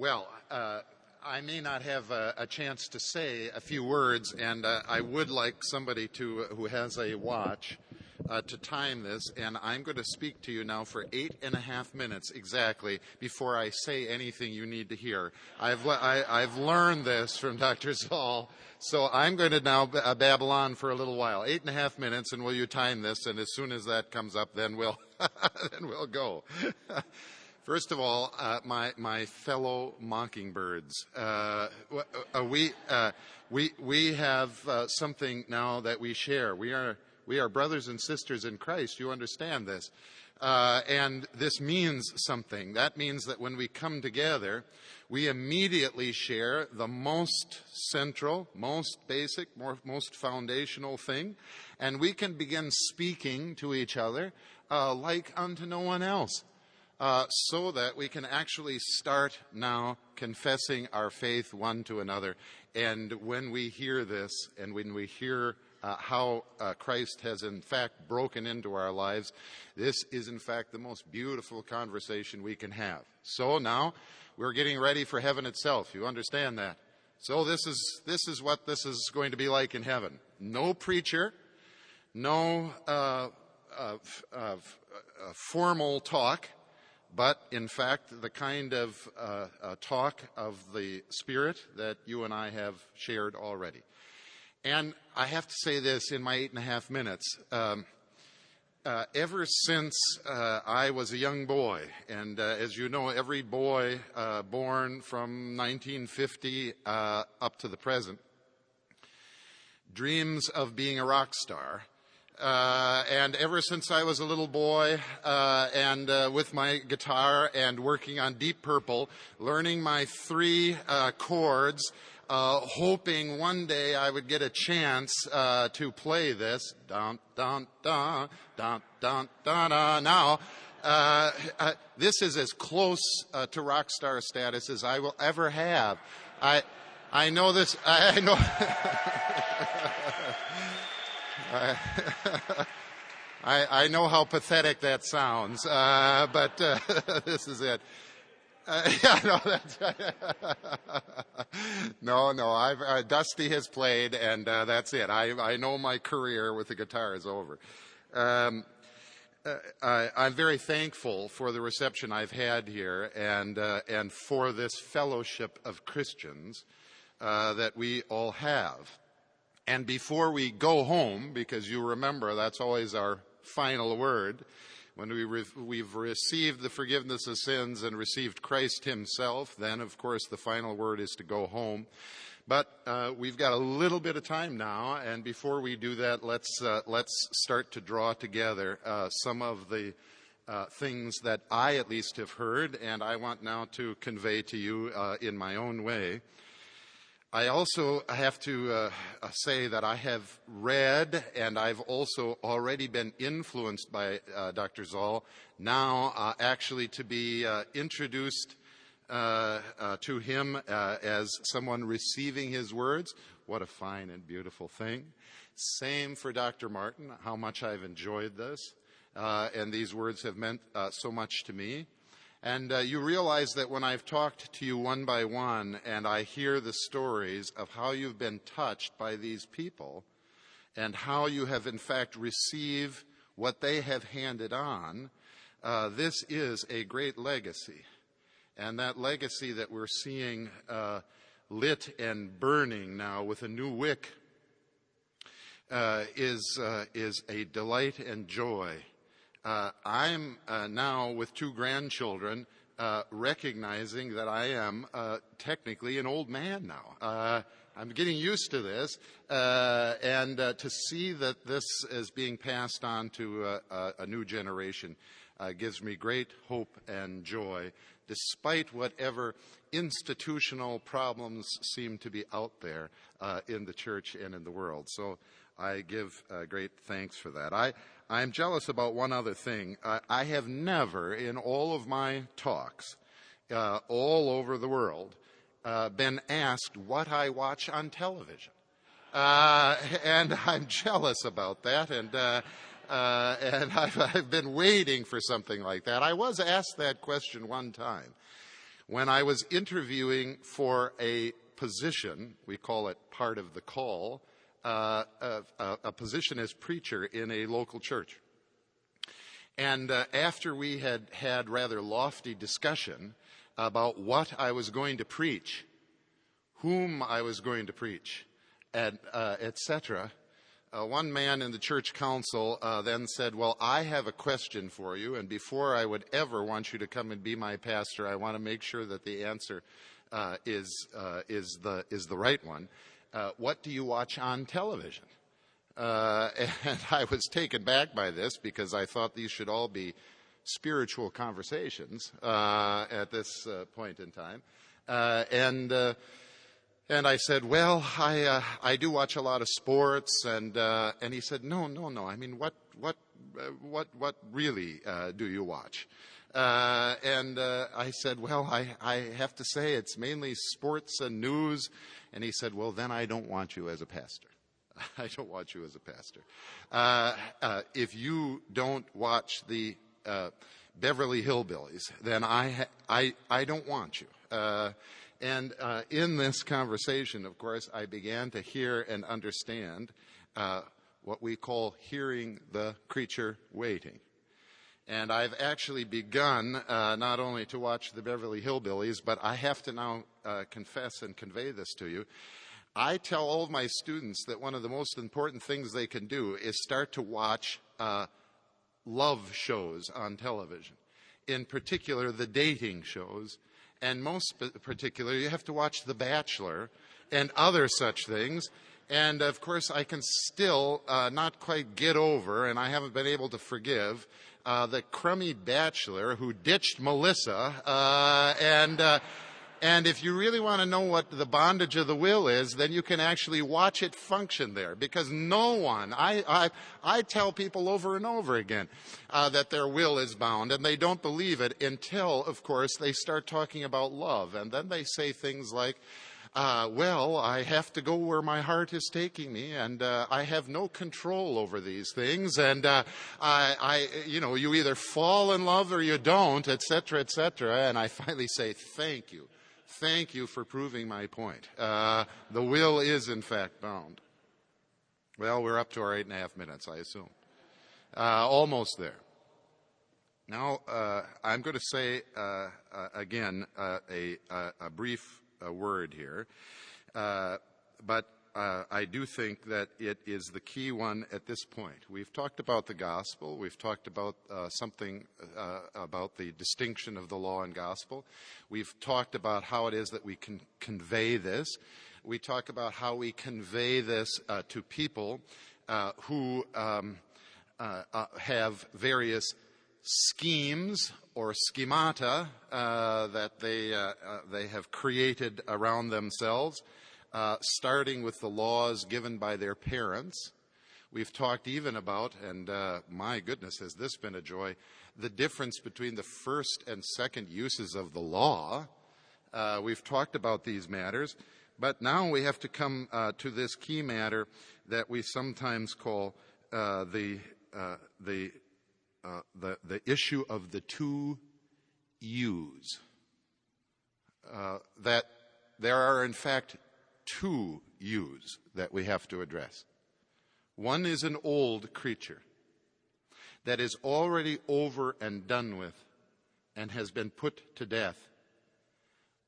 Well, uh, I may not have a, a, chance to say a few words, and uh, I would like somebody to who has a watch uh, to time this, and I'm going to speak to you now for eight and a half minutes exactly before I say anything you need to hear. I've le- I, have learned this from Dr. Zahl, so I'm going to now b- uh, babble on for a little while. Eight and a half minutes, and will you time this? And as soon as that comes up, then we'll then we'll go. First of all, uh, my my fellow mockingbirds, uh, uh, we uh, we we have uh, something now that we share. We are we are brothers and sisters in Christ. You understand this, uh, and this means something. That means that when we come together, we immediately share the most central, most basic, most foundational thing, and we can begin speaking to each other like unto no one else uh, so that we can actually start now confessing our faith one to another. And when we hear this, and when we hear uh, how uh, Christ has in fact broken into our lives, this is in fact the most beautiful conversation we can have. So now we're getting ready for heaven itself. You understand that? So this is this is what this is going to be like in heaven. No preacher, no uh, uh, formal talk but in fact, the kind of uh, uh, talk of the Spirit that you and I have shared already. And I have to say this in my eight and a half minutes. Um, uh, ever since uh, I was a young boy, and uh, as you know, every boy uh, born from 1950 up to the present dreams of being a rock star uh, and ever since I was a little boy, uh, and uh, with my guitar and working on Deep Purple, learning my three uh, chords, uh, hoping one day I would get a chance uh, to play this. Dun, dun, dun, dun, dun, dun, dun. Now, this is as close to rock star status as I will ever have. I, I know this. I know. I, I, know how pathetic that sounds, uh, but uh, this is it. Uh, yeah, no, that's, no, no. I've, uh, Dusty has played, and uh, that's it. I, I know my career with the guitar is over. Um, I, am very thankful for the reception I've had here, and and for this fellowship of Christians that we all have. And before we go home, because you remember that's always our final word, when we re- we've received the forgiveness of sins and received Christ Himself, then of course the final word is to go home. But uh, we've got a little bit of time now, and before we do that, let's uh, let's start to draw together uh, some of the uh, things that I at least have heard, and I want now to convey to you uh, in my own way. I also have to uh, uh, say that I have read and I've also already been influenced by uh, Dr. Zahl now uh, actually to be uh, introduced uh, to him as someone receiving his words. What a fine and beautiful thing. Same for Dr. Martin, how much I've enjoyed this. and these words have meant so much to me. And uh, you realize that when I've talked to you one by one and I hear the stories of how you've been touched by these people and how you have in fact received what they have handed on, uh, this is a great legacy. And that legacy that we're seeing uh, lit and burning now with a new wick uh, is, uh, is a delight and joy uh, I'm uh, now with two grandchildren uh, recognizing that I am uh, technically an old man now. Uh, I'm getting used to this, uh, and to see that this is being passed on to a, a new generation gives me great hope and joy, despite whatever institutional problems seem to be out there in the church and in the world. So I give great thanks for that. I, I'm jealous about one other thing. Uh, I have never, in all of my talks, uh, all over the world, uh, been asked what I watch on television. Uh, and I'm jealous about that, and, uh, uh, and I've, I've been waiting for something like that. I was asked that question one time. When I was interviewing for a position, we call it part of the call, uh, a, a, position as preacher in a local church. And uh, after we had had rather lofty discussion about what I was going to preach, whom I was going to preach, and uh, etc., uh, one man in the church council uh, then said, Well, I have a question for you, and before I would ever want you to come and be my pastor, I want to make sure that the answer uh, is, uh, is, the, is the right one. Uh, what do you watch on television? Uh, and I was taken back by this because I thought these should all be spiritual conversations at this point in time. and and I said, "Well, I uh, I do watch a lot of sports." And uh, and he said, "No, no, no. I mean, what what uh, what what really uh, do you watch?" Uh, and uh, I said, "Well, I I have to say it's mainly sports and news." And he said, "Well, then I don't want you as a pastor. I don't want you as a pastor. if you don't watch the Beverly Hillbillies, then I ha- I I don't want you." And uh, in this conversation, of course, I began to hear and understand uh, what we call hearing the creature waiting. And I've actually begun uh, not only to watch the Beverly Hillbillies, but I have to now uh, confess and convey this to you. I tell all of my students that one of the most important things they can do is start to watch uh, love shows on television, in particular the dating shows and most particularly, you have to watch The Bachelor and other such things. And of course, I can still uh, not quite get over, and I haven't been able to forgive, uh, the crummy bachelor who ditched Melissa uh, and uh, and if you really want to know what the bondage of the will is, then you can actually watch it function there. Because no one, I, I, I tell people over and over again uh, that their will is bound, and they don't believe it until, of course, they start talking about love. And then they say things like, uh, well, I have to go where my heart is taking me, and uh, I have no control over these things. And uh, I, I, you know, you either fall in love or you don't, etc., etc. And I finally say, thank you Thank you for proving my point. Uh, the will is, in fact, bound. Well, we're up to our eight and a half minutes, I assume. Uh, almost there. Now, uh, I'm going to say again a, a, brief word here, but uh, I do think that it is the key one at this point. We've talked about the gospel. We've talked about uh, something uh, about the distinction of the law and gospel. We've talked about how it is that we can convey this. We talk about how we convey this uh, to people uh, who um, uh, have various schemes or schemata that they, they have created around themselves uh, starting with the laws given by their parents. We've talked even about, and uh, my goodness, has this been a joy, the difference between the first and second uses of the law. Uh, we've talked about these matters, but now we have to come uh, to this key matter that we sometimes call uh, the, uh, the, the, issue of the two U's. that there are, in fact, two U's that we have to address. One is an old creature that is already over and done with and has been put to death,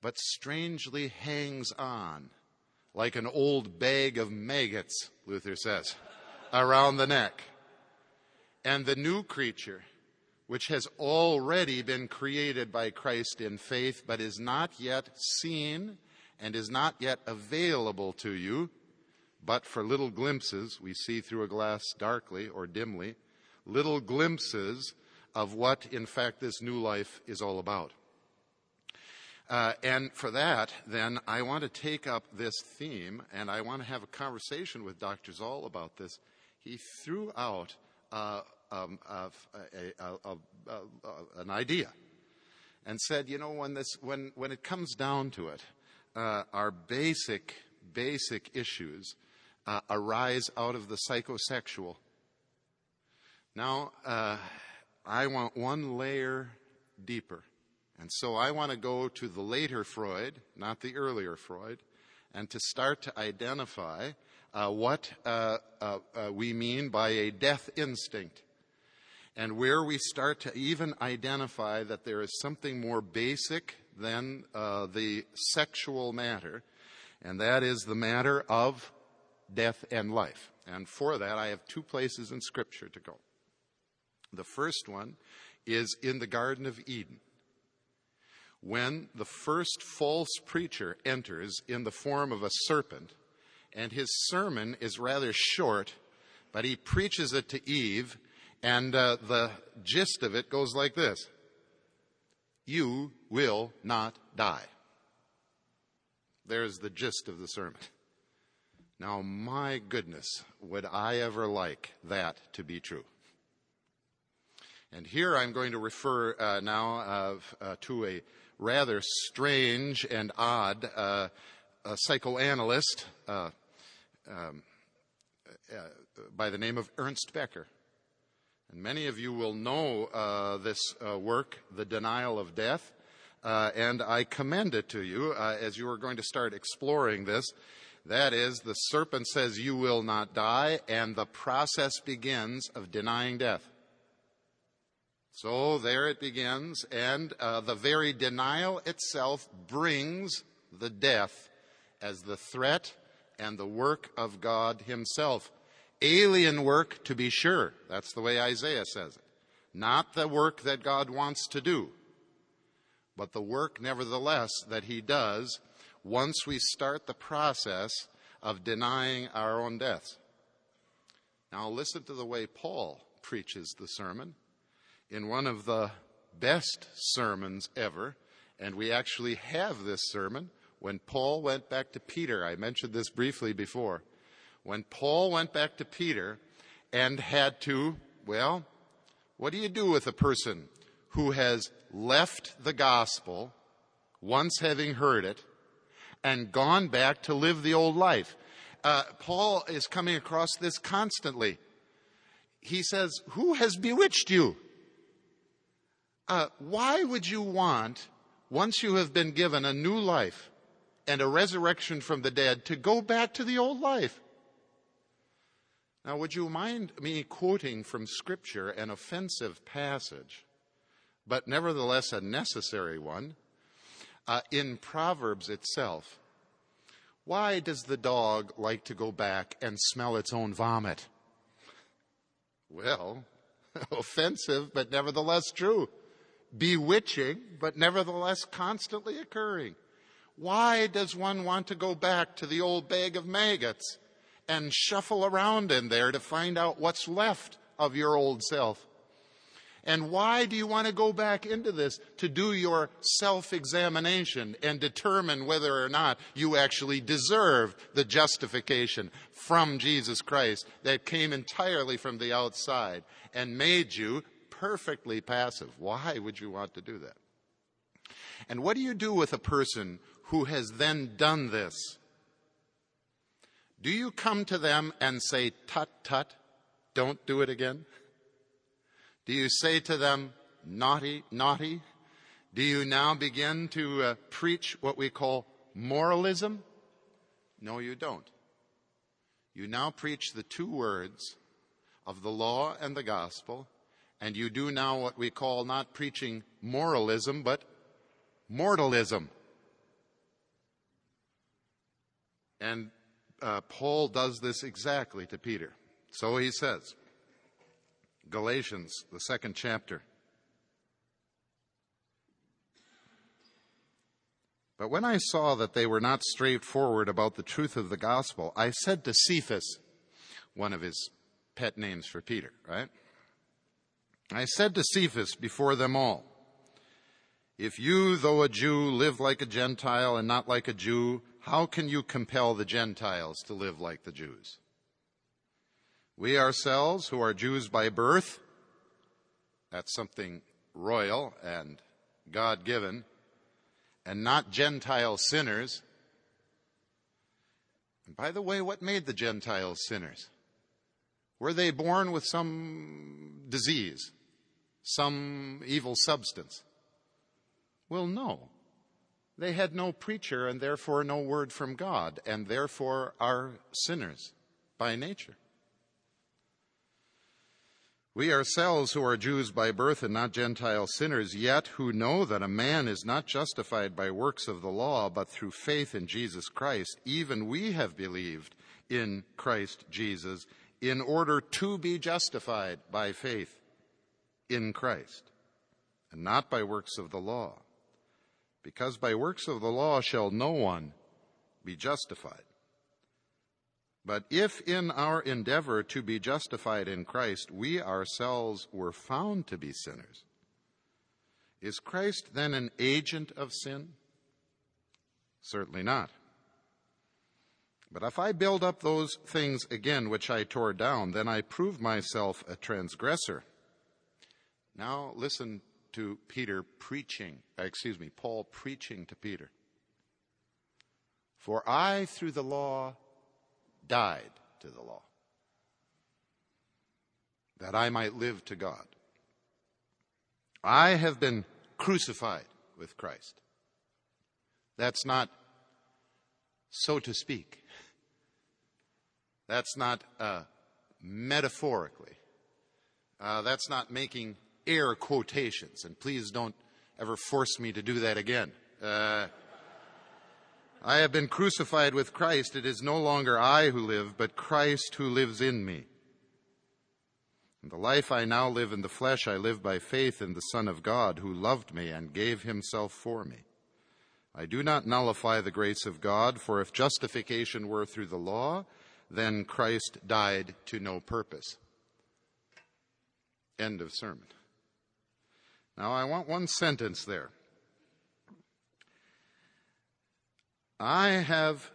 but strangely hangs on like an old bag of maggots, Luther says, around the neck. And the new creature, which has already been created by Christ in faith, but is not yet seen and is not yet available to you, but for little glimpses we see through a glass darkly or dimly, little glimpses of what, in fact, this new life is all about. Uh, and for that, then, I want to take up this theme and I want to have a conversation with Dr. Zahl about this. He threw out uh, um, a, a, a, an idea and said, you know, when, this, when, when it comes down to it, uh, our basic, basic issues uh, arise out of the psychosexual. Now, uh, I want one layer deeper. And so I want to go to the later Freud, not the earlier Freud, and to start to identify uh, what uh, uh, we mean by a death instinct. And where we start to even identify that there is something more basic than uh, the sexual matter, and that is the matter of death and life. And for that, I have two places in Scripture to go. The first one is in the Garden of Eden. When the first false preacher enters in the form of a serpent, and his sermon is rather short, but he preaches it to Eve, and uh, the gist of it goes like this You will not die. There's the gist of the sermon. Now, my goodness, would I ever like that to be true? And here I'm going to refer uh, now uh, to a rather strange and odd uh, psychoanalyst uh, um, uh, by the name of Ernst Becker. And many of you will know uh, this uh, work, The Denial of Death, uh, and I commend it to you as you are going to start exploring this. That is, the serpent says, You will not die, and the process begins of denying death. So there it begins, and uh, the very denial itself brings the death as the threat and the work of God Himself. Alien work, to be sure. That's the way Isaiah says it. Not the work that God wants to do, but the work, nevertheless, that He does once we start the process of denying our own deaths. Now, listen to the way Paul preaches the sermon in one of the best sermons ever, and we actually have this sermon when Paul went back to Peter. I mentioned this briefly before. When Paul went back to Peter and had to, well, what do you do with a person who has left the gospel, once having heard it, and gone back to live the old life. Uh, Paul is coming across this constantly. He says, Who has bewitched you? Uh, why would you want, once you have been given a new life and a resurrection from the dead, to go back to the old life? Now, would you mind me quoting from Scripture an offensive passage, but nevertheless a necessary one? uh, in Proverbs itself. Why does the dog like to go back and smell its own vomit? Well, offensive, but nevertheless true. Bewitching, but nevertheless constantly occurring. Why does one want to go back to the old bag of maggots and shuffle around in there to find out what's left of your old self? And why do you want to go back into this? To do your self examination and determine whether or not you actually deserve the justification from Jesus Christ that came entirely from the outside and made you perfectly passive. Why would you want to do that? And what do you do with a person who has then done this? Do you come to them and say, tut, tut, don't do it again? Do you say to them, naughty, naughty? Do you now begin to uh, preach what we call moralism? No, you don't. You now preach the two words of the law and the gospel, and you do now what we call not preaching moralism, but mortalism. And uh, Paul does this exactly to Peter. So he says, Galatians, the second chapter. But when I saw that they were not straightforward about the truth of the gospel, I said to Cephas, one of his pet names for Peter, right? I said to Cephas before them all, If you, though a Jew, live like a Gentile and not like a Jew, how can you compel the Gentiles to live like the Jews? We ourselves, who are Jews by birth, that's something royal and God given, and not Gentile sinners. And by the way, what made the Gentiles sinners? Were they born with some disease, some evil substance? Well, no. They had no preacher and therefore no word from God, and therefore are sinners by nature. We ourselves, who are Jews by birth and not Gentile sinners, yet who know that a man is not justified by works of the law, but through faith in Jesus Christ, even we have believed in Christ Jesus in order to be justified by faith in Christ, and not by works of the law. Because by works of the law shall no one be justified. But if in our endeavor to be justified in Christ we ourselves were found to be sinners, is Christ then an agent of sin? Certainly not. But if I build up those things again which I tore down, then I prove myself a transgressor. Now listen to Peter preaching, uh, excuse me, Paul preaching to Peter. For I, through the law, died to the law, that I might live to God. I have been crucified with Christ. That's not so to speak. That's not uh, metaphorically. Uh, that's not making air quotations. And please don't ever force me to do that again. Uh, I have been crucified with Christ. It is no longer I who live, but Christ who lives in me. And the life I now live in the flesh, I live by faith in the Son of God who loved me and gave himself for me. I do not nullify the grace of God, for if justification were through the law, then Christ died to no purpose. End of sermon. Now I want one sentence there. I have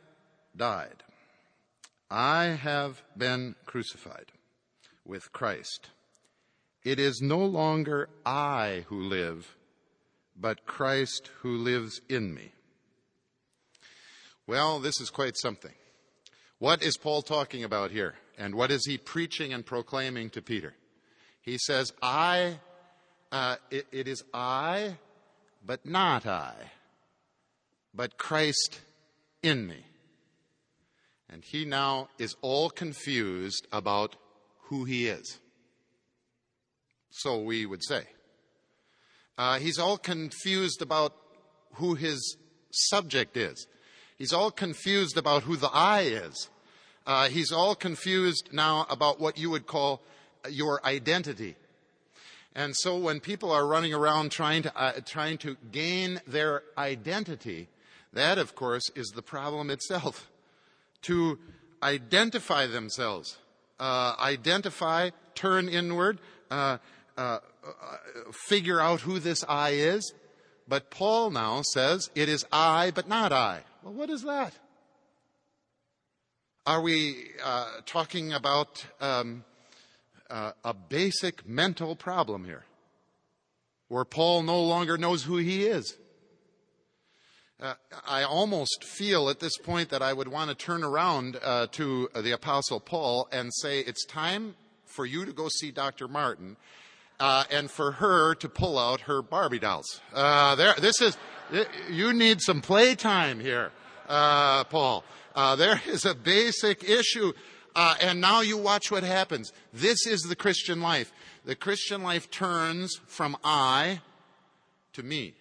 died. I have been crucified with Christ. It is no longer I who live, but Christ who lives in me. Well, this is quite something. What is Paul talking about here? And what is he preaching and proclaiming to Peter? He says, I, uh, it, it is I, but not I, but Christ in me. And he now is all confused about who he is. So we would say. Uh, he's all confused about who his subject is. He's all confused about who the I is. Uh, he's all confused now about what you would call your identity. And so when people are running around trying to, uh, trying to gain their identity, that, of course, is the problem itself. To identify themselves, uh, identify, turn inward, uh, uh, figure out who this I is. But Paul now says it is I, but not I. Well, what is that? Are we uh, talking about um, uh, a basic mental problem here, where Paul no longer knows who he is? Uh, I almost feel at this point that I would want to turn around uh, to the Apostle Paul and say, It's time for you to go see Dr. Martin uh, and for her to pull out her Barbie dolls. Uh, there, this is, you need some playtime here, uh, Paul. Uh, there is a basic issue. Uh, and now you watch what happens. This is the Christian life. The Christian life turns from I to me.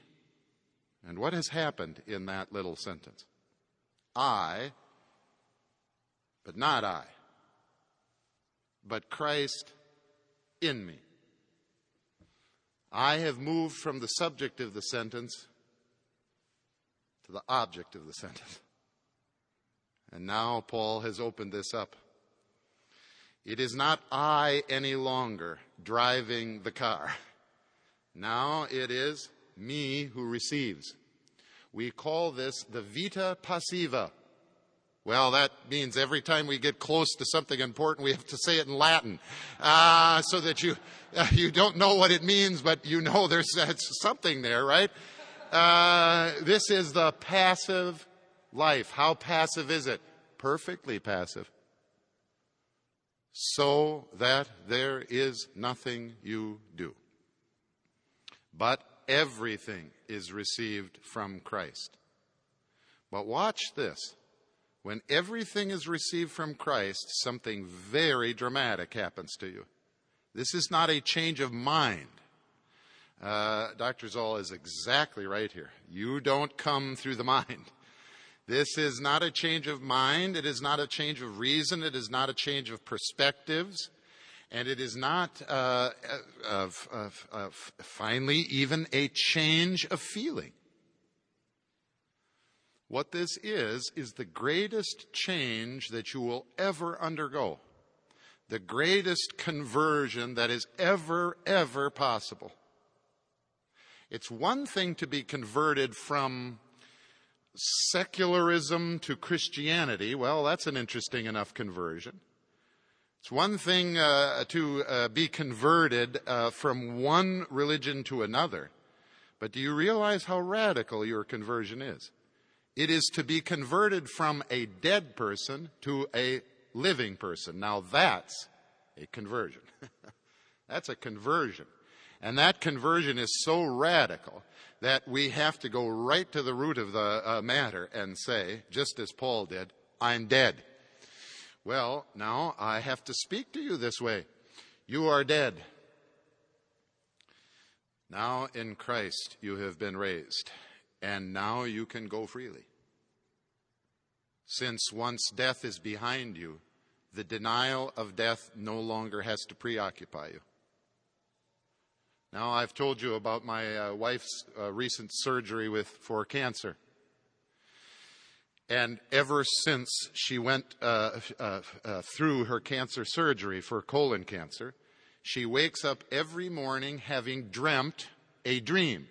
And what has happened in that little sentence? I, but not I, but Christ in me. I have moved from the subject of the sentence to the object of the sentence. And now Paul has opened this up. It is not I any longer driving the car. Now it is me who receives. We call this the vita passiva. Well, that means every time we get close to something important, we have to say it in Latin, uh, so that you uh, you don't know what it means, but you know there's something there, right? Uh, this is the passive life. How passive is it? Perfectly passive. So that there is nothing you do. But everything is received from Christ. But watch this. When everything is received from Christ, something very dramatic happens to you. This is not a change of mind. Uh, Dr. Zahl is exactly right here. You don't come through the mind. This is not a change of mind. It is not a change of reason. It is not a change of perspectives. And it is not, uh, of, of, of finally, even a change of feeling. What this is, is the greatest change that you will ever undergo. The greatest conversion that is ever, ever possible. It's one thing to be converted from secularism to Christianity. Well, that's an interesting enough conversion. It's one thing uh, to uh, be converted uh, from one religion to another. But do you realize how radical your conversion is? It is to be converted from a dead person to a living person. Now that's a conversion. that's a conversion. And that conversion is so radical that we have to go right to the root of the uh, matter and say, just as Paul did, I'm dead. Well, now I have to speak to you this way. You are dead. Now in Christ you have been raised and now you can go freely. Since once death is behind you, the denial of death no longer has to preoccupy you. Now, I've told you about my uh, wife's uh, recent surgery with, for cancer. And ever since she went uh, uh, uh through her cancer surgery for colon cancer, she wakes up every morning having dreamt a dream.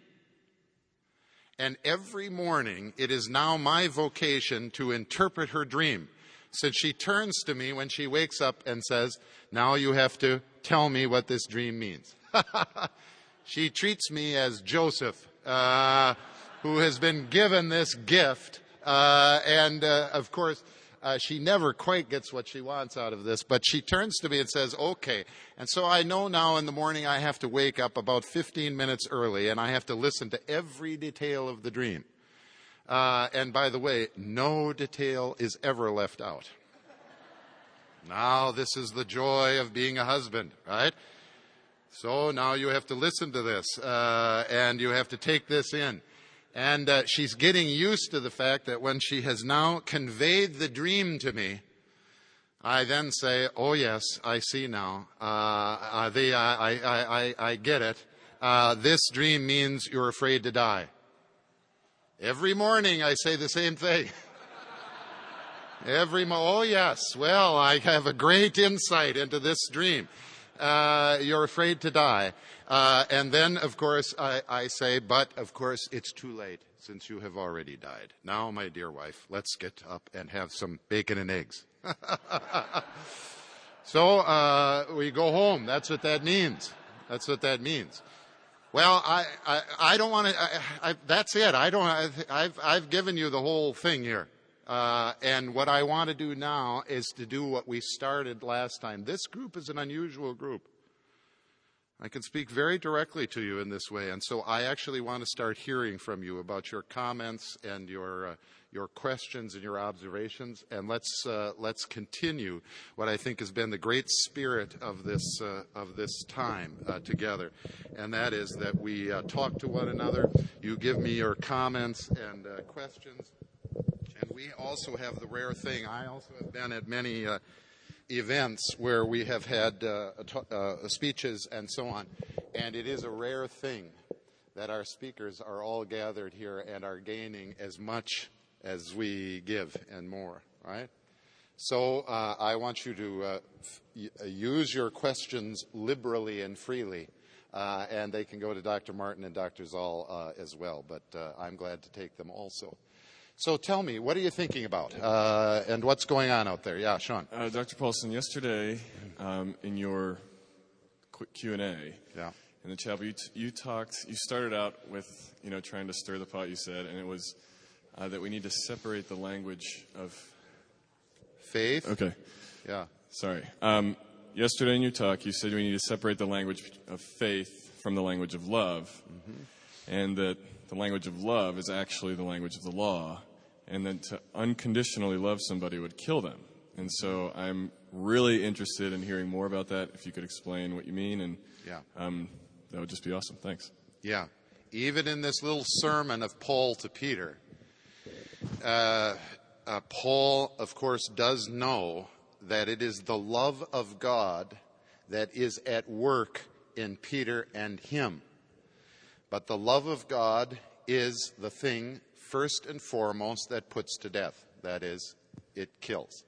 And every morning, it is now my vocation to interpret her dream. Since she turns to me when she wakes up and says, Now you have to tell me what this dream means. she treats me as Joseph, uh, who has been given this gift. Uh, and uh, of course, uh, she never quite gets what she wants out of this, but she turns to me and says, okay. And so I know now in the morning I have to wake up about 15 minutes early and I have to listen to every detail of the dream. Uh, and by the way, no detail is ever left out. Now, this is the joy of being a husband, right? So now you have to listen to this, uh, and you have to take this in. And uh, she's getting used to the fact that when she has now conveyed the dream to me, I then say, "Oh yes, I see now. Uh, uh the, I, I, I, I, get it. Uh, this dream means you're afraid to die." Every morning I say the same thing. Every mo- oh yes, well I have a great insight into this dream. Uh, you're afraid to die. Uh, and then, of course, I, I, say, but of course, it's too late since you have already died. Now, my dear wife, let's get up and have some bacon and eggs. so uh, we go home. That's what that means. That's what that means. Well, I, I, I don't want to. that's it. I don't. I've, I've given you the whole thing here. Uh, and what I want to do now is to do what we started last time. This group is an unusual group. I can speak very directly to you in this way, and so I actually want to start hearing from you about your comments and your uh, your questions and your observations, and let's uh, let's continue what I think has been the great spirit of this uh, of this time uh, together, and that is that we uh, talk to one another. You give me your comments and questions. And we also have the rare thing. I also have been at many uh, events where we have had uh, uh, speeches and so on, and it is a rare thing that our speakers are all gathered here and are gaining as much as we give and more, right? So uh, I want you to uh, f- use your questions liberally and freely. Uh, and they can go to Dr. Martin and Dr. Zahl uh, as well, but uh, I'm glad to take them also. So tell me, what are you thinking about, uh, and what's going on out there? Yeah, Sean. Uh, Dr. Paulson, yesterday um, in your quick Q and A, yeah. in the chapel, you, t- you talked. You started out with you know trying to stir the pot. You said, and it was uh, that we need to separate the language of faith. Okay. Yeah. Sorry. Um, yesterday in your talk, you said we need to separate the language of faith from the language of love. Mm-hmm. and that the language of love is actually the language of the law, and that to unconditionally love somebody would kill them. And so I'm really interested in hearing more about that. If you could explain what you mean, and Yeah. um, that would just be awesome. Thanks. Yeah. Even in this little sermon of Paul to Peter, uh, uh, Paul, of course, does know that it is the love of God that is at work in Peter and him. But the love of God is the thing, first and foremost, that puts to death. That is, it kills.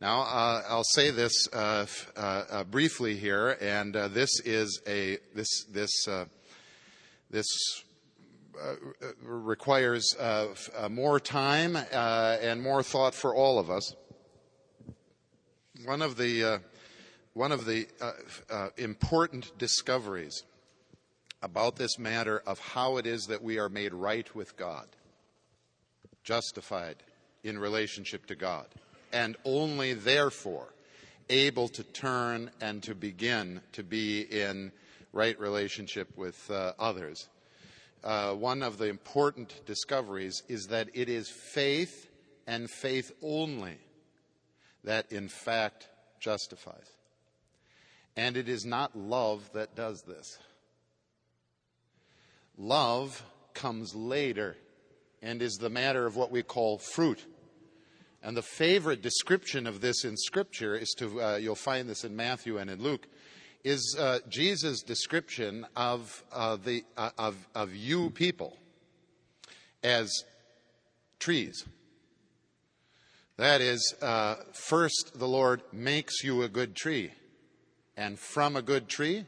Now, uh, I'll say this uh, uh, uh, briefly here, and uh, this is a this this uh, this requires more time and more thought for all of us. One of the one of the important discoveries about this matter of how it is that we are made right with God, justified in relationship to God, and only therefore able to turn and to begin to be in right relationship with uh, others. Uh, one of the important discoveries is that it is faith and faith only that in fact justifies. And it is not love that does this. Love comes later and is the matter of what we call fruit. And the favorite description of this in Scripture is to, uh, you'll find this in Matthew and in Luke, is uh, Jesus' description of, uh, the, uh, of, of you people as trees. That is, uh, first the Lord makes you a good tree, and from a good tree,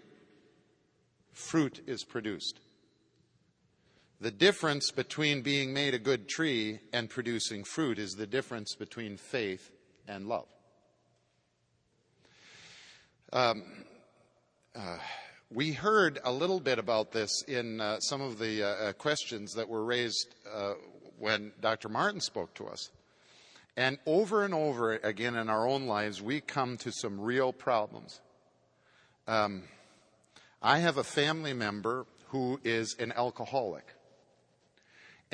fruit is produced. The difference between being made a good tree and producing fruit is the difference between faith and love. Um, uh, we heard a little bit about this in uh, some of the uh, uh, questions that were raised uh, when Dr. Martin spoke to us. And over and over again in our own lives, we come to some real problems. Um, I have a family member who is an alcoholic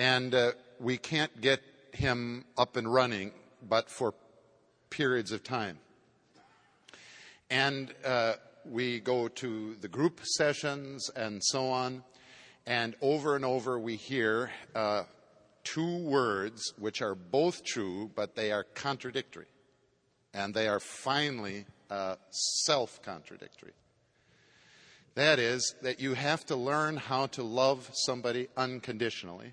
and uh, we can't get him up and running but for periods of time. And uh, we go to the group sessions and so on, and over and over we hear uh, two words which are both true, but they are contradictory. And they are finally uh, self contradictory. That is, that you have to learn how to love somebody unconditionally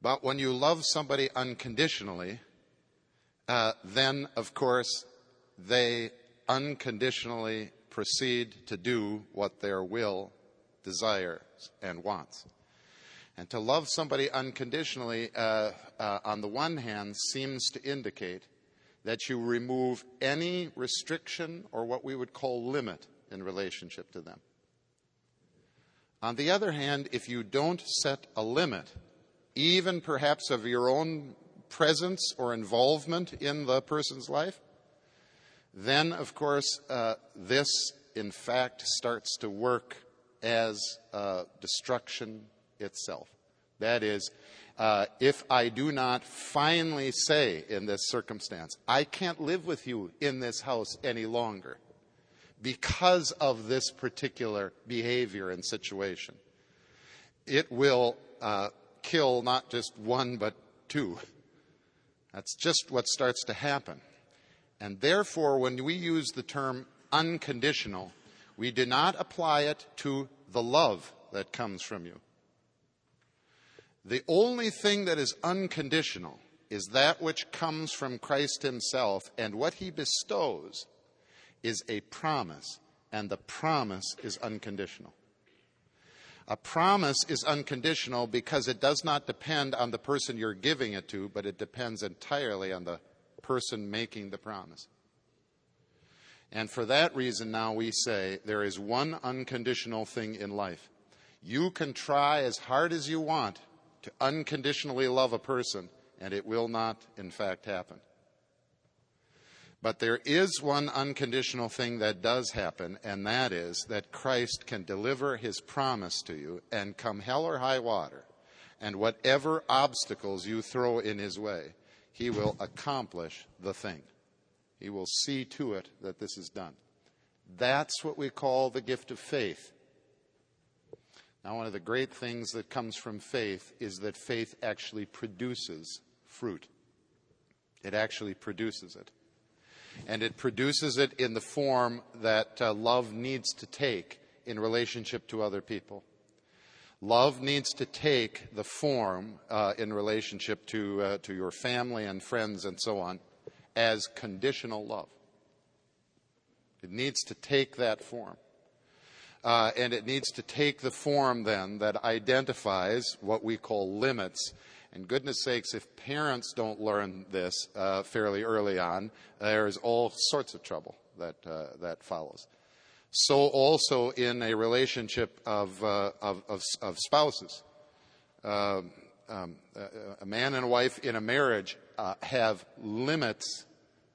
but when you love somebody unconditionally, uh, then, of course, they unconditionally proceed to do what their will desires and wants. And to love somebody unconditionally, uh, uh, on the one hand, seems to indicate that you remove any restriction or what we would call limit in relationship to them. On the other hand, if you don't set a limit, even perhaps of your own presence or involvement in the person's life, then, of course, uh, this in fact starts to work as uh, destruction itself. That is, uh, if I do not finally say in this circumstance, I can't live with you in this house any longer because of this particular behavior and situation, it will uh, kill not just one, but two. That's just what starts to happen. And therefore, when we use the term unconditional, we do not apply it to the love that comes from you. The only thing that is unconditional is that which comes from Christ Himself, and what He bestows is a promise, and the promise is unconditional. A promise is unconditional because it does not depend on the person you're giving it to, but it depends entirely on the person making the promise. And for that reason, now we say there is one unconditional thing in life. You can try as hard as you want to unconditionally love a person, and it will not, in fact, happen. But there is one unconditional thing that does happen, and that is that Christ can deliver his promise to you and come hell or high water, and whatever obstacles you throw in his way, he will accomplish the thing. He will see to it that this is done. That's what we call the gift of faith. Now, one of the great things that comes from faith is that faith actually produces fruit. It actually produces it. And it produces it in the form that uh, love needs to take in relationship to other people. Love needs to take the form uh, in relationship to, uh, to your family and friends and so on as conditional love. It needs to take that form. Uh, and it needs to take the form then that identifies what we call limits. And goodness sakes, if parents don't learn this uh, fairly early on, there's all sorts of trouble that, uh, that follows. So also in a relationship of, uh, of, of, of, spouses. Um, um, a man and a wife in a marriage uh, have limits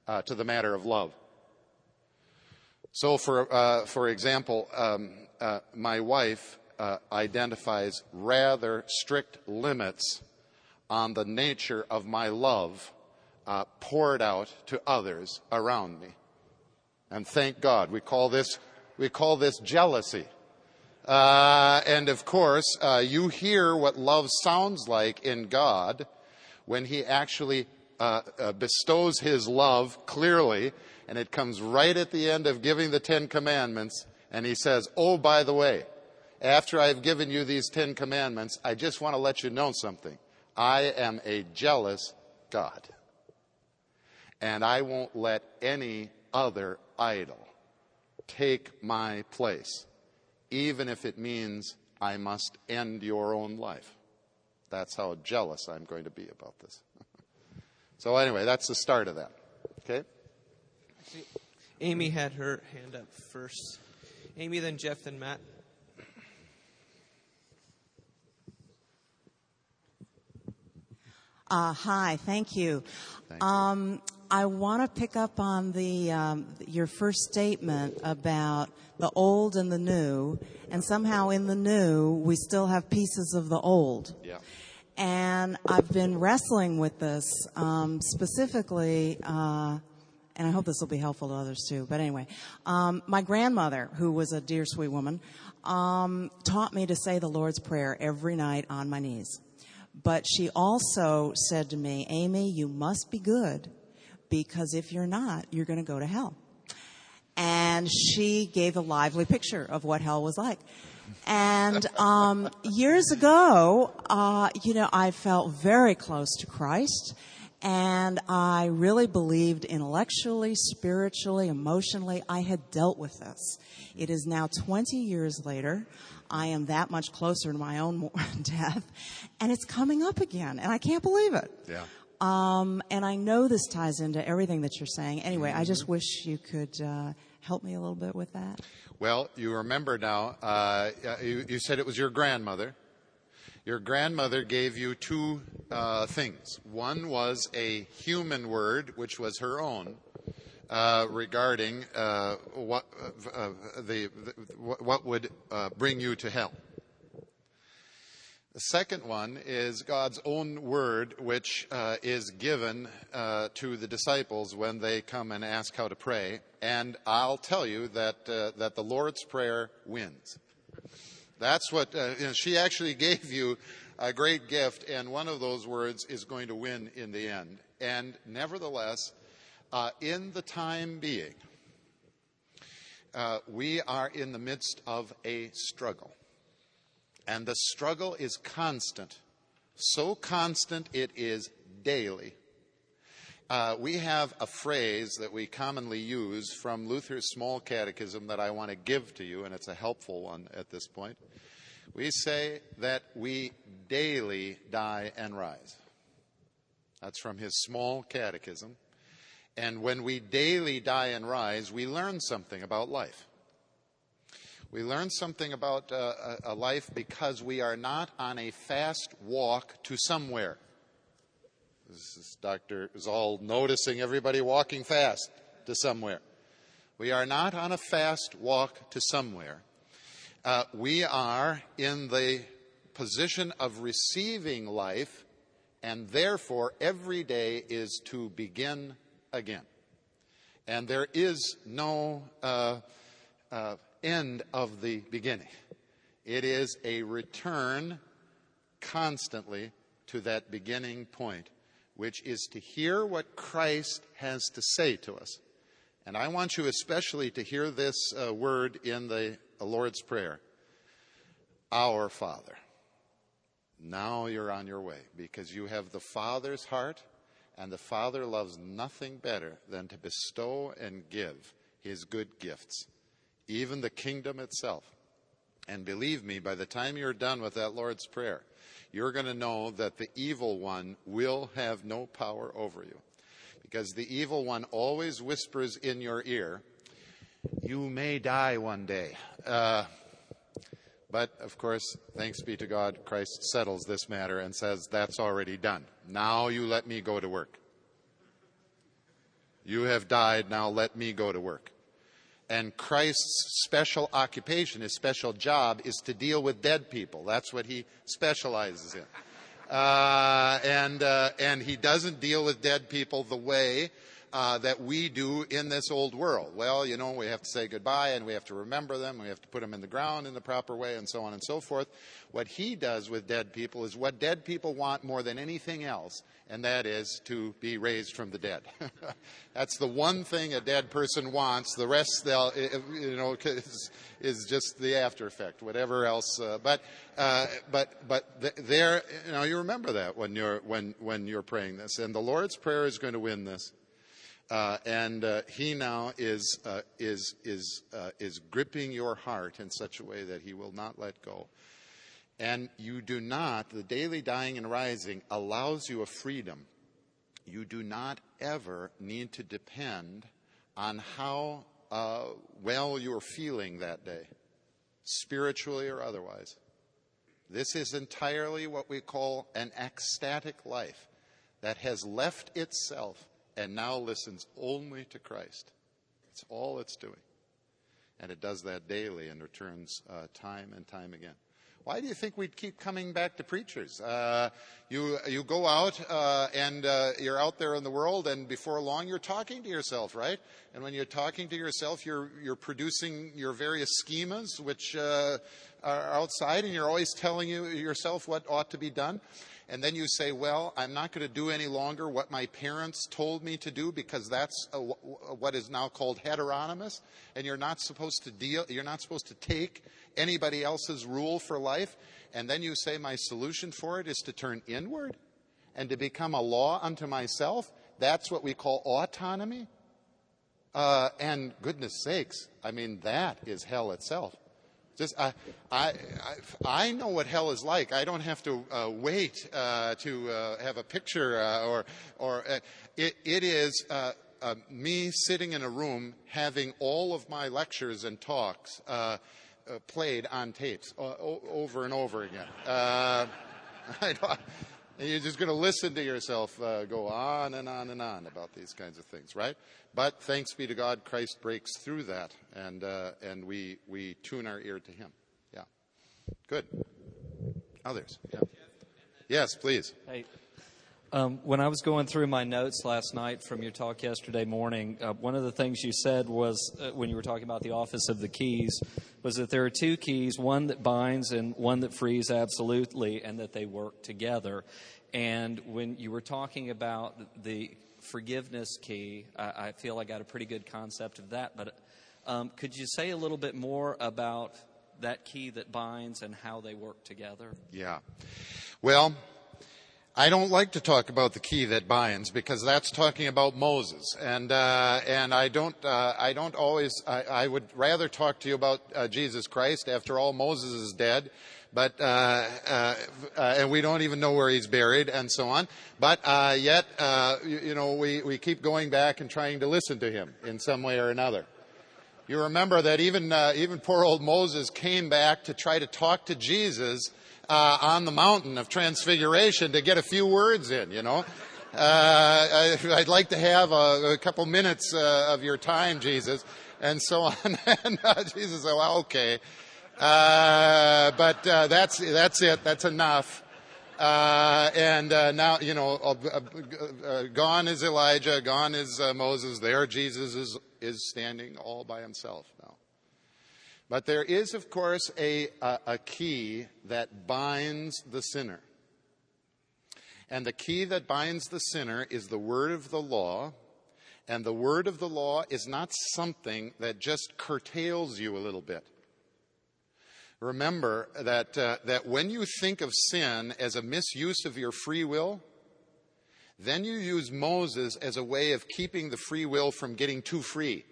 uh, to the matter of love. So, for, uh, for example, um, uh, my wife uh, identifies rather strict limits on the nature of my love uh, poured out to others around me. And thank God, we call this, we call this jealousy. Uh, and of course, uh, you hear what love sounds like in God when He actually uh, uh, bestows his love clearly, and it comes right at the end of giving the Ten Commandments, and he says, Oh, by the way, after I've given you these Ten Commandments, I just want to let you know something. I am a jealous God. And I won't let any other idol take my place, even if it means I must end your own life. That's how jealous I'm going to be about this. So anyway, that's the start of that. Okay? Amy had her hand up first. Amy, then Jeff, then Matt. Uh, hi, thank you. Thank you. Um, I want to pick up on the um, your first statement about the old and the new, and somehow in the new we still have pieces of the old. Yeah. And I've been wrestling with this um, specifically, uh, and I hope this will be helpful to others too. But anyway, um, my grandmother, who was a dear, sweet woman, um, taught me to say the Lord's Prayer every night on my knees. But she also said to me, Amy, you must be good because if you're not, you're going to go to hell. And she gave a lively picture of what hell was like. And um, years ago, uh, you know, I felt very close to Christ. And I really believed intellectually, spiritually, emotionally, I had dealt with this. It is now 20 years later. I am that much closer to my own death. And it's coming up again. And I can't believe it. Yeah. Um, and I know this ties into everything that you're saying. Anyway, I just wish you could uh, help me a little bit with that. Well, you remember now, uh, you, you, said it was your grandmother. Your grandmother gave you two uh, things. One was a human word, which was her own, uh, regarding uh, what, uh, the, the, what would uh, bring you to hell. The second one is God's own word, which uh, is given to the disciples when they come and ask how to pray. And I'll tell you that, that the Lord's Prayer wins. That's what, you know, she actually gave you a great gift, and one of those words is going to win in the end. And nevertheless, uh, in the time being, uh, we are in the midst of a struggle. And the struggle is constant. So constant it is daily. Uh, we have a phrase that we commonly use from Luther's Small Catechism that I want to give to you, and it's a helpful one at this point. We say that we daily die and rise. That's from his Small Catechism. And when we daily die and rise, we learn something about life. We learn something about uh, a life because we are not on a fast walk to somewhere. This is Dr. Zahl noticing everybody walking fast. to somewhere. We are not on a fast walk to somewhere. Uh, we are in the position of receiving life, and therefore every day is to begin again. And there is no uh, uh, end of the beginning. It is a return constantly to that beginning point, which is to hear what Christ has to say to us. And I want you especially to hear this uh, word in the Lord's Prayer Our Father. Now you're on your way because you have the Father's heart, and the Father loves nothing better than to bestow and give his good gifts, even the kingdom itself. And believe me, by the time you're done with that Lord's Prayer, you're going to know that the evil one will have no power over you. Because the evil one always whispers in your ear, You may die one day. Uh, but of course, thanks be to God, Christ settles this matter and says, That's already done. Now you let me go to work. You have died, now let me go to work. And Christ's special occupation, his special job, is to deal with dead people. That's what he specializes in. Uh, and, uh, and he doesn't deal with dead people the way uh, that we do in this old world. Well, you know, we have to say goodbye and we have to remember them, we have to put them in the ground in the proper way, and so on and so forth. What he does with dead people is what dead people want more than anything else, and that is to be raised from the dead. That's the one thing a dead person wants. The rest, they'll, you know, is, is just the after effect, whatever else. Uh, but, uh, but, but there, you know, you remember that when you're when when you're praying this, and the Lord's prayer is going to win this. Uh, and uh, he now is, uh, is, is, uh, is gripping your heart in such a way that he will not let go. And you do not, the daily dying and rising allows you a freedom. You do not ever need to depend on how uh, well you're feeling that day, spiritually or otherwise. This is entirely what we call an ecstatic life that has left itself and now listens only to Christ. That's all it's doing. And it does that daily and returns uh, time and time again. Why do you think we keep coming back to preachers? Uh, you, you go out uh, and uh, you're out there in the world, and before long you're talking to yourself, right? And when you're talking to yourself, you're, you're producing your various schemas, which uh, are outside, and you're always telling you, yourself what ought to be done and then you say, well, I'm not going to do any longer what my parents told me to do because that's a, what is now called heteronomous, and you're not supposed to deal, you're not supposed to take anybody else's rule for life, and then you say, my solution for it is to turn inward and to become a law unto myself. That's what we call autonomy. Uh, and goodness sakes, I mean, that is hell itself. Just, I, I, I, know what hell is like. I don't have to uh, wait uh, to uh, have a picture uh, or, or uh, it, it is uh, me sitting in a room having all of my lectures and talks played on tapes over and over again. And you're just going to listen to yourself uh, go on and on and on about these kinds of things, right? But thanks be to God, Christ breaks through that, and uh, and we we tune our ear to Him. Yeah, good. Others, yeah. Yes, please. Hey, um, when I was going through my notes last night from your talk yesterday morning, uh, one of the things you said was uh, when you were talking about the office of the keys was that there are two keys, one that binds and one that frees absolutely, and that they work together. And when you were talking about the forgiveness key, I, I feel I got a pretty good concept of that. But um, could you say a little bit more about that key that binds and how they work together? Yeah. Well, I don't like to talk about the key that binds because that's talking about Moses, and uh, and I don't uh, I don't always I, I, would rather talk to you about uh, Jesus Christ. After all, Moses is dead, but uh, uh, uh, and we don't even know where he's buried, and so on. But yet, you, you, know, we we keep going back and trying to listen to him in some way or another. You remember that even even poor old Moses came back to try to talk to Jesus uh, on the mountain of transfiguration to get a few words in, you know. I, would like to have a, a couple minutes uh, of your time, Jesus, and so on. and uh, Jesus said, well, okay. Uh, but uh, that's, that's it. That's enough. Uh, and uh, now, you know, uh, uh, uh gone is Elijah, gone is uh, Moses. There, Jesus is, is standing all by himself now. But there is, of course, a, a, a key that binds the sinner. And the key that binds the sinner is the word of the law. And the word of the law is not something that just curtails you a little bit remember that, uh, that when you think of sin as a misuse of your free will, then you use Moses as a way of keeping the free will from getting too free.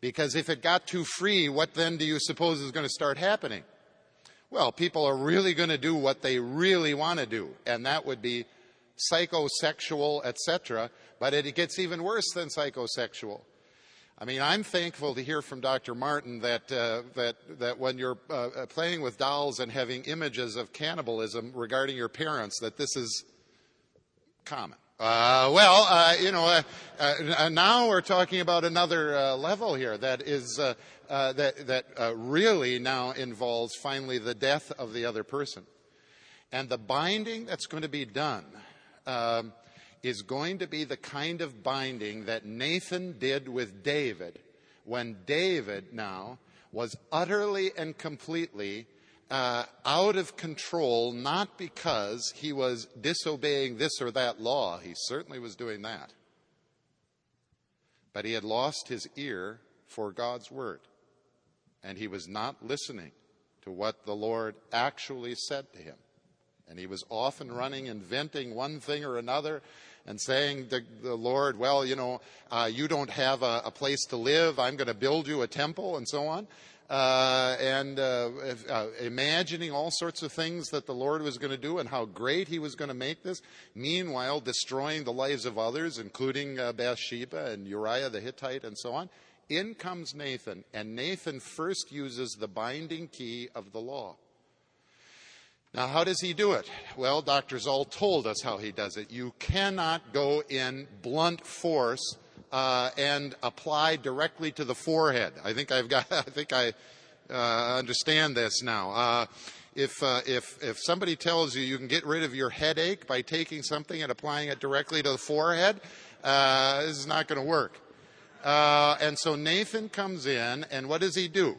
Because if it got too free, what then do you suppose is going to start happening? Well, people are really going to do what they really want to do, and that would be psychosexual, etc. But it gets even worse than psychosexual. I mean, I'm thankful to hear from Dr. Martin that, uh, that, that when you're uh, uh, playing with dolls and having images of cannibalism regarding your parents, that this is common. Uh, well, uh, you know, uh, uh, now we're talking about another uh, level here that is uh, that that really now involves finally the death of the other person, and the binding that's going to be done. Um, is going to be the kind of binding that Nathan did with David when David now was utterly and completely uh, out of control, not because he was disobeying this or that law. He certainly was doing that. But he had lost his ear for God's word. And he was not listening to what the Lord actually said to him. And he was often running, inventing one thing or another, and saying to the Lord, well, you know, uh, you don't have a, a, place to live. I'm going to build you a temple and so on. Uh, and uh, uh, imagining all sorts of things that the Lord was going to do and how great He was going to make this. Meanwhile, destroying the lives of others, including uh, Bathsheba and Uriah the Hittite and so on. In comes Nathan, and Nathan first uses the binding key of the law. Now, how does he do it? Well, Dr. Zahl told us how he does it. You cannot go in blunt force uh, and apply directly to the forehead. I think I've got. I think I uh, understand this now. Uh, if uh, if if somebody tells you you can get rid of your headache by taking something and applying it directly to the forehead, uh, this is not going to work. Uh, and so Nathan comes in, and what does he do?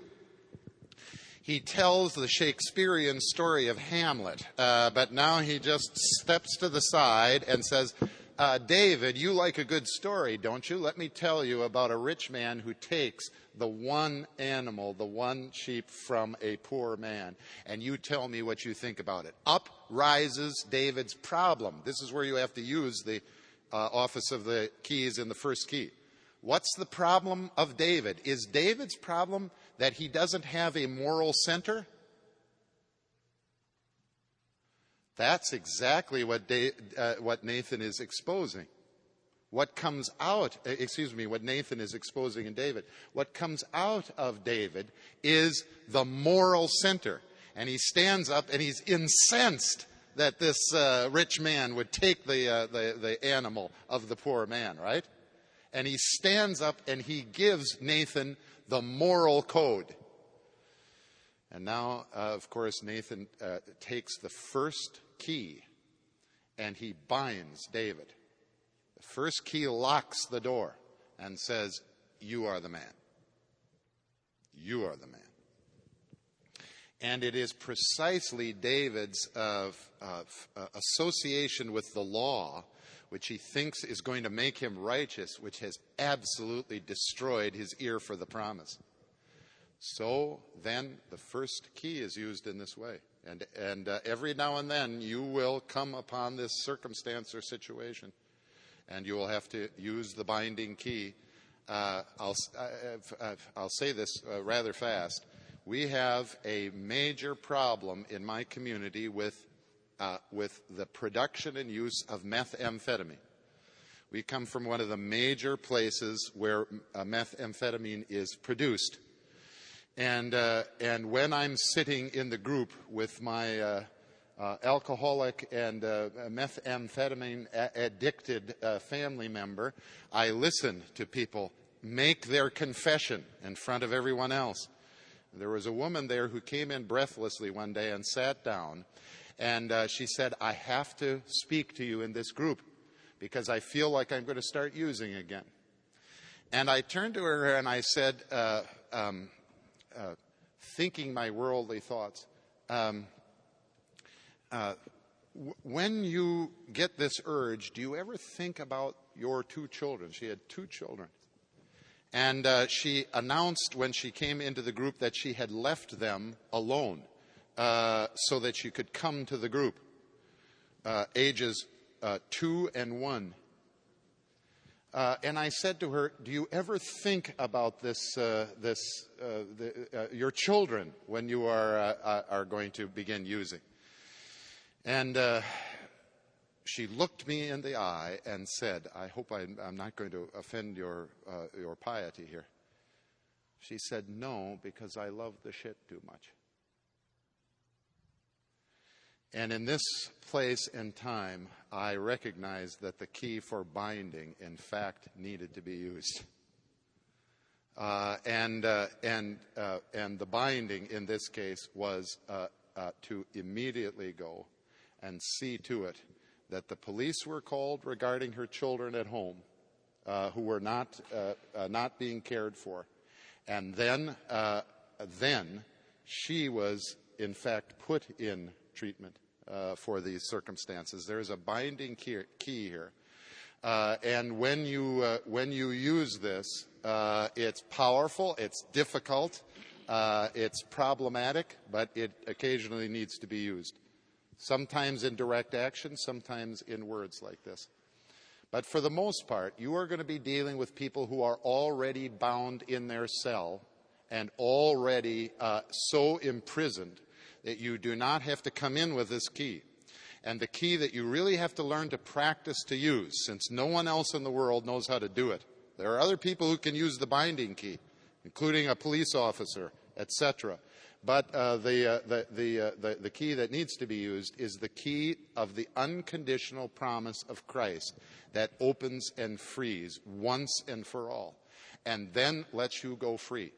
he tells the Shakespearean story of Hamlet, uh, but now he just steps to the side and says, uh, David, you like a good story, don't you? Let me tell you about a rich man who takes the one animal, the one sheep from a poor man, and you tell me what you think about it. Up rises David's problem. This is where you have to use the uh, office of the keys in the first key. What's the problem of David? Is David's problem that he doesn't have a moral center? That's exactly what, uh, what Nathan is exposing. What comes out, uh, excuse me, what Nathan is exposing in David, what comes out of David is the moral center. And he stands up and he's incensed that this uh, rich man would take the, uh, the, the animal of the poor man, right? and he stands up and he gives Nathan the moral code. And now, uh, of course, Nathan uh, takes the first key and he binds David. The first key locks the door and says, You are the man. You are the man. And it is precisely David's uh, uh, association with the law which he thinks is going to make him righteous, which has absolutely destroyed his ear for the promise. So then the first key is used in this way. And, and uh, every now and then you will come upon this circumstance or situation, and you will have to use the binding key. Uh, I'll, I'll say this uh, rather fast. We have a major problem in my community with uh, with the production and use of methamphetamine. We come from one of the major places where uh, methamphetamine is produced. And, uh, and when I'm sitting in the group with my, uh, uh, alcoholic and uh, methamphetamine addicted uh, family member, I listen to people make their confession in front of everyone else. There was a woman there who came in breathlessly one day and sat down, and uh, she said, I have to speak to you in this group because I feel like I'm going to start using again. And I turned to her and I said, um, uh, thinking my worldly thoughts, um, uh, w- when you get this urge, do you ever think about your two children? She had two children. And uh, she announced when she came into the group that she had left them alone uh, so that she could come to the group, uh, ages two and one. Uh, and I said to her, Do you ever think about this, uh, this the, your children when you are, are going to begin using? And she looked me in the eye and said, I hope I'm, I'm not going to offend your, uh, your piety here. She said, No, because I love the shit too much. And in this place and time, I recognized that the key for binding, in fact, needed to be used. Uh, and, uh, and, uh, and the binding in this case was uh, uh, to immediately go and see to it that the police were called regarding her children at home uh, who were not, not being cared for. And then, then she was, in fact, put in treatment uh, for these circumstances. There's a binding key, key here. Uh, and when you, when you use this, it's powerful, it's difficult, it's problematic, but it occasionally needs to be used sometimes in direct action, sometimes in words like this. But for the most part, you are going to be dealing with people who are already bound in their cell and already uh, so imprisoned that you do not have to come in with this key. And the key that you really have to learn to practice to use, since no one else in the world knows how to do it. There are other people who can use the binding key, including a police officer, etc. But uh, the, uh, the, the, uh, the, the key that needs to be used is the key of the unconditional promise of Christ that opens and frees once and for all, and then lets you go free.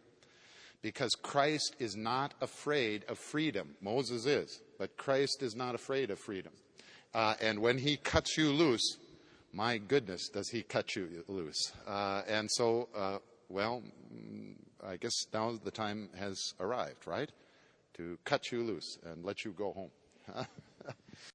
Because Christ is not afraid of freedom. Moses is, but Christ is not afraid of freedom. Uh, and when he cuts you loose, my goodness, does he cut you loose. Uh, and so, uh, well, I guess now the time has arrived, right? To cut you loose and let you go home.